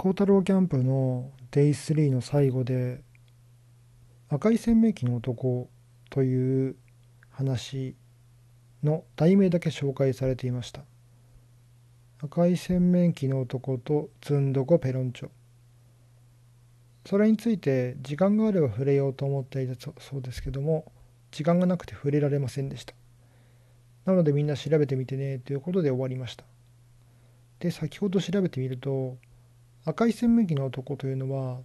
孝太郎キャンプの Day3 の最後で赤い洗面器の男という話の題名だけ紹介されていました。赤い洗面器の男とずんどこペロンチョ。それについて時間があれば触れようと思っていたそうですけども時間がなくて触れられませんでした。なのでみんな調べてみてねということで終わりました。で先ほど調べてみると赤い洗面器の男というのは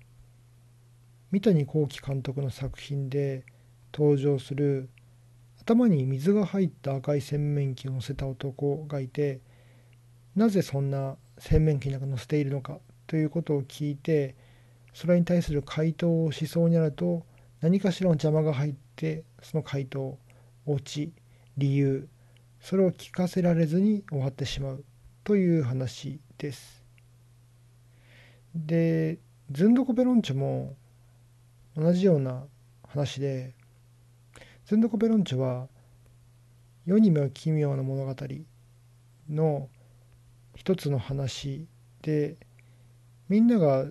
三谷幸喜監督の作品で登場する頭に水が入った赤い洗面器を乗せた男がいてなぜそんな洗面器なんか乗せているのかということを聞いてそれに対する回答をしそうになると何かしらの邪魔が入ってその回答オチ理由それを聞かせられずに終わってしまうという話です。でズンドコペロンチョも同じような話でズンドコペロンチョは世にも奇妙な物語の一つの話でみんなが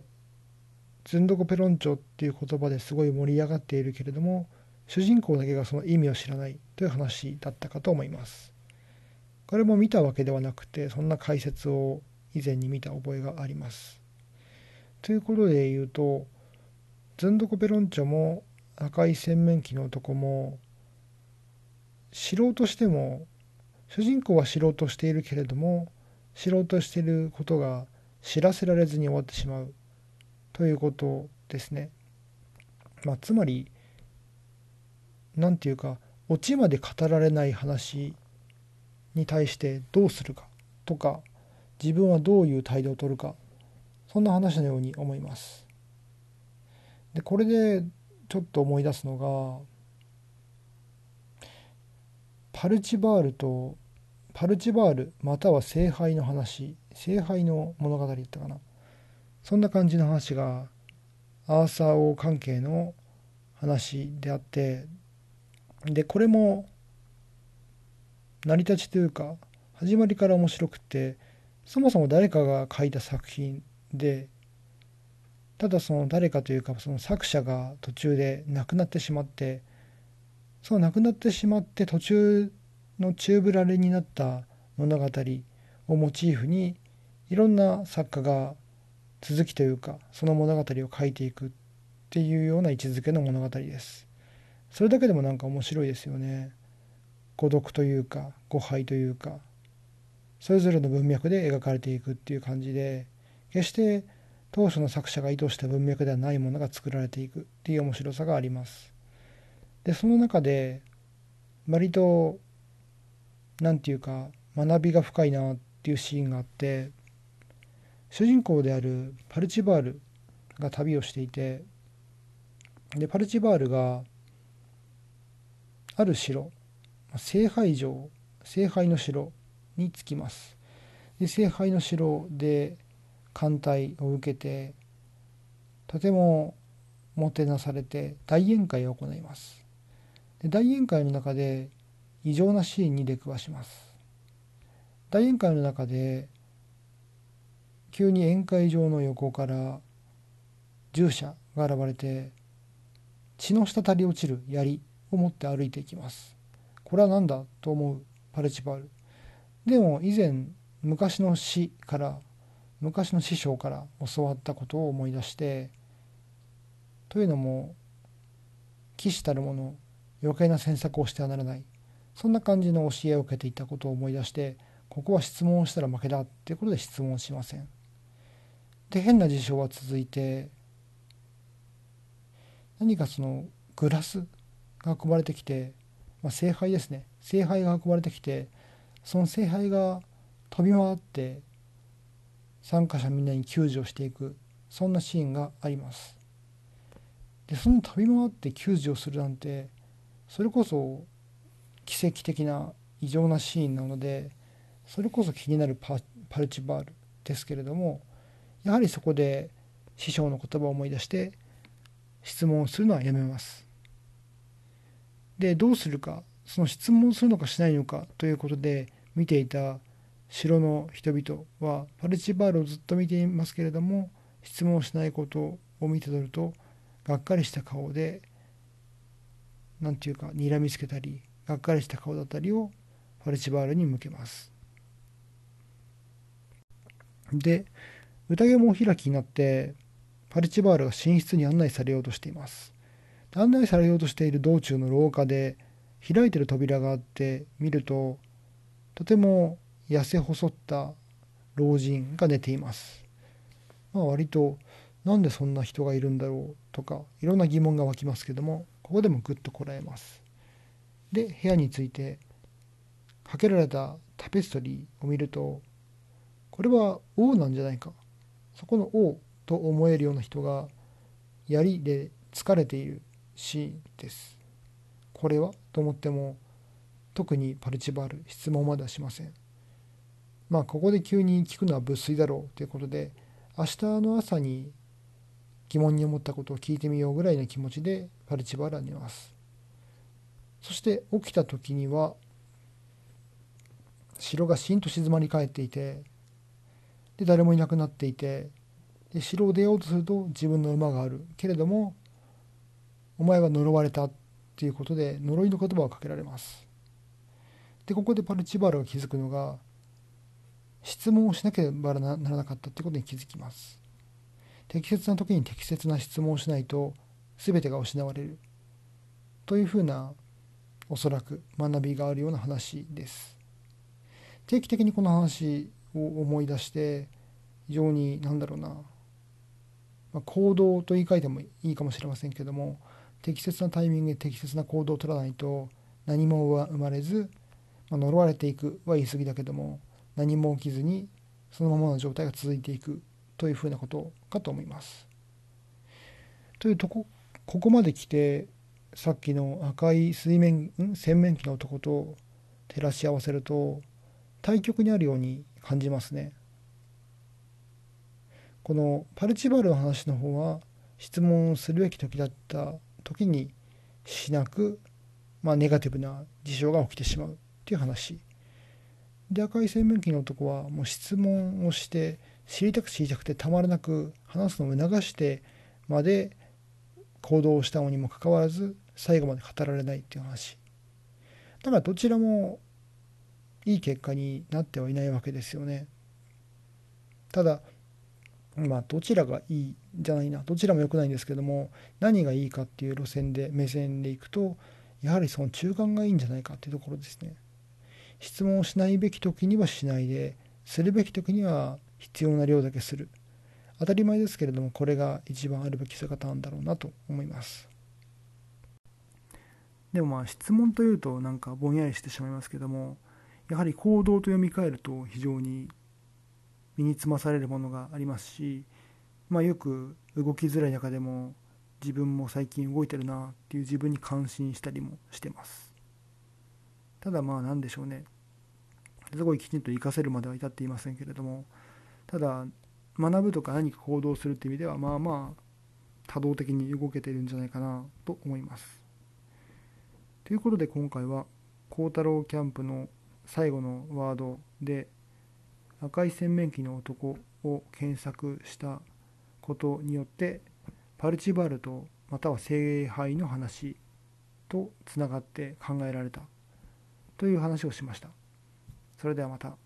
ズンドコペロンチョっていう言葉ですごい盛り上がっているけれども主人公だけがその意味を知らないという話だったかと思います。これも見たわけではなくてそんな解説を以前に見た覚えがあります。ということで言うとズンドコペロンチョも赤い洗面器の男も知ろうとしても主人公は知ろうとしているけれども知ろうとしていることが知らせられずに終わってしまうということですね。まあ、つまり何て言うかオチまで語られない話に対してどうするかとか自分はどういう態度をとるかそんな話のように思います。でこれでちょっと思い出すのがパルチバールとパルチバールまたは聖杯の話聖杯の物語だったかなそんな感じの話がアーサー王関係の話であってでこれも成り立ちというか始まりから面白くてそもそも誰かが書いた作品でただその誰かというかその作者が途中で亡くなってしまってその亡くなってしまって途中の宙ぶらりんになった物語をモチーフにいろんな作家が続きというかその物語を書いていくっていうような位置づけの物語です。それだけでもなんか面白いですよね。孤独というか誤配というかそれぞれの文脈で描かれていくっていう感じで決して当初の作者が意図した文脈ではないものが作られていくっていう面白さがあります。でその中で割と何て言うか学びが深いなっていうシーンがあって主人公であるパルチバールが旅をしていてでパルチバールがある城聖杯城聖杯の城に着きますで聖杯の城で艦隊を受けてとてももてなされて大宴会を行います。で大宴会の中で異常なシーンに出くわします。大宴会の中で急に宴会場の横から従者が現れて血の滴り落ちる槍を持って歩いていきます。これは何だと思うパルチバール。でも以前昔の死から昔の師匠から教わったことを思い出してというのも騎士たる者余計な詮索をしてはならないそんな感じの教えを受けていたことを思い出してここは質問をしたら負けだっていうことで質問しません。で変な事象は続いて何かそのグラスが運ばれてきて、まあ、聖杯ですね。聖杯が運ばれてきてその聖杯が飛び回って参加者みんなに救助をしていくそんなシーンがありますでその飛び回って救助をするなんてそれこそ奇跡的な異常なシーンなのでそれこそ気になるパルチバールですけれどもやはりそこで師匠の言葉を思い出して質問をするのはやめます。でどうするかその質問するのかしないのかということで見ていた城の人々はパルチバールをずっと見ていますけれども質問しないことを見て取るとがっかりした顔で何て言うか睨みつけたりがっかりした顔だったりをファルチバールに向けます。で宴もお開きになってパルチバールが寝室に案内されようとしています。案内されようとしている道中の廊下で開いてる扉があって見るととても痩せ細った老人が寝ています。まあ、割となんでそんな人がいるんだろうとかいろんな疑問が湧きますけどもここでもぐっとこらえます。で部屋についてかけられたタペストリーを見るとこれは王なんじゃないかそこの王と思えるような人が槍で疲れているシーンです。これはと思っても特にパルチバール質問まではしません。まあここで急に聞くのは物粋だろうということで明日の朝に疑問に思ったことを聞いてみようぐらいの気持ちでパルチバールは寝ます。そして起きた時には城がしんと静まり返っていてで誰もいなくなっていてで城を出ようとすると自分の馬があるけれどもお前は呪われたっていうことで呪いの言葉をかけられますでここでパルチバールが気づくのが質問をしなければならなかったってことに気づきます。適切な時に適切な質問をしないと全てが失われる。というふうなおそらく学びがあるような話です。定期的にこの話を思い出して非常に何だろうな、まあ、行動と言い換えてもいいかもしれませんけども適切なタイミングで適切な行動を取らないと何も生まれずまあ、呪われていくは言い過ぎだけども何も起きずにそのままの状態が続いていくというふうなことかと思います。というとこここまで来てさっきの赤い水面洗面器の男と照らし合わせると対極にあるように感じますね。このパルチバルの話の方は質問するべき時だった時にしなく、まあ、ネガティブな事象が起きてしまうっていう話で赤い洗面器の男はもう質問をして知りたく知りたくてたまらなく話すのを促してまで行動をしたのにもかかわらず最後まで語られないっていう話だからどちらもいい結果になってはいないわけですよねただまあどちらがいいじゃないなどちらも良くないんですけども何がいいかっていう路線で目線でいくとやはりその中間がいいんじゃないかっていうところですね。質問をしないべき時にはしないでするべき時には必要な量だけする。当たり前ですけれどもこれが一番あるべき姿なんだろうなと思います。でもまあ質問というとなんかぼんやりしてしまいますけどもやはり行動と読み替えると非常に身につまされるものがありますし、まあ、よく動きづらい中でも自分も最近動いてるなっていう自分に感心したりもしてます。ただまあ何でしょうねすごいきちんと活かせるまでは至っていませんけれどもただ学ぶとか何か行動するって意味ではまあまあ多動的に動けているんじゃないかなと思います。ということで今回は孝太郎キャンプの最後のワードで赤い洗面器の男を検索したことによってパルチバルトまたは聖杯の話とつながって考えられたという話をしました。それではまた。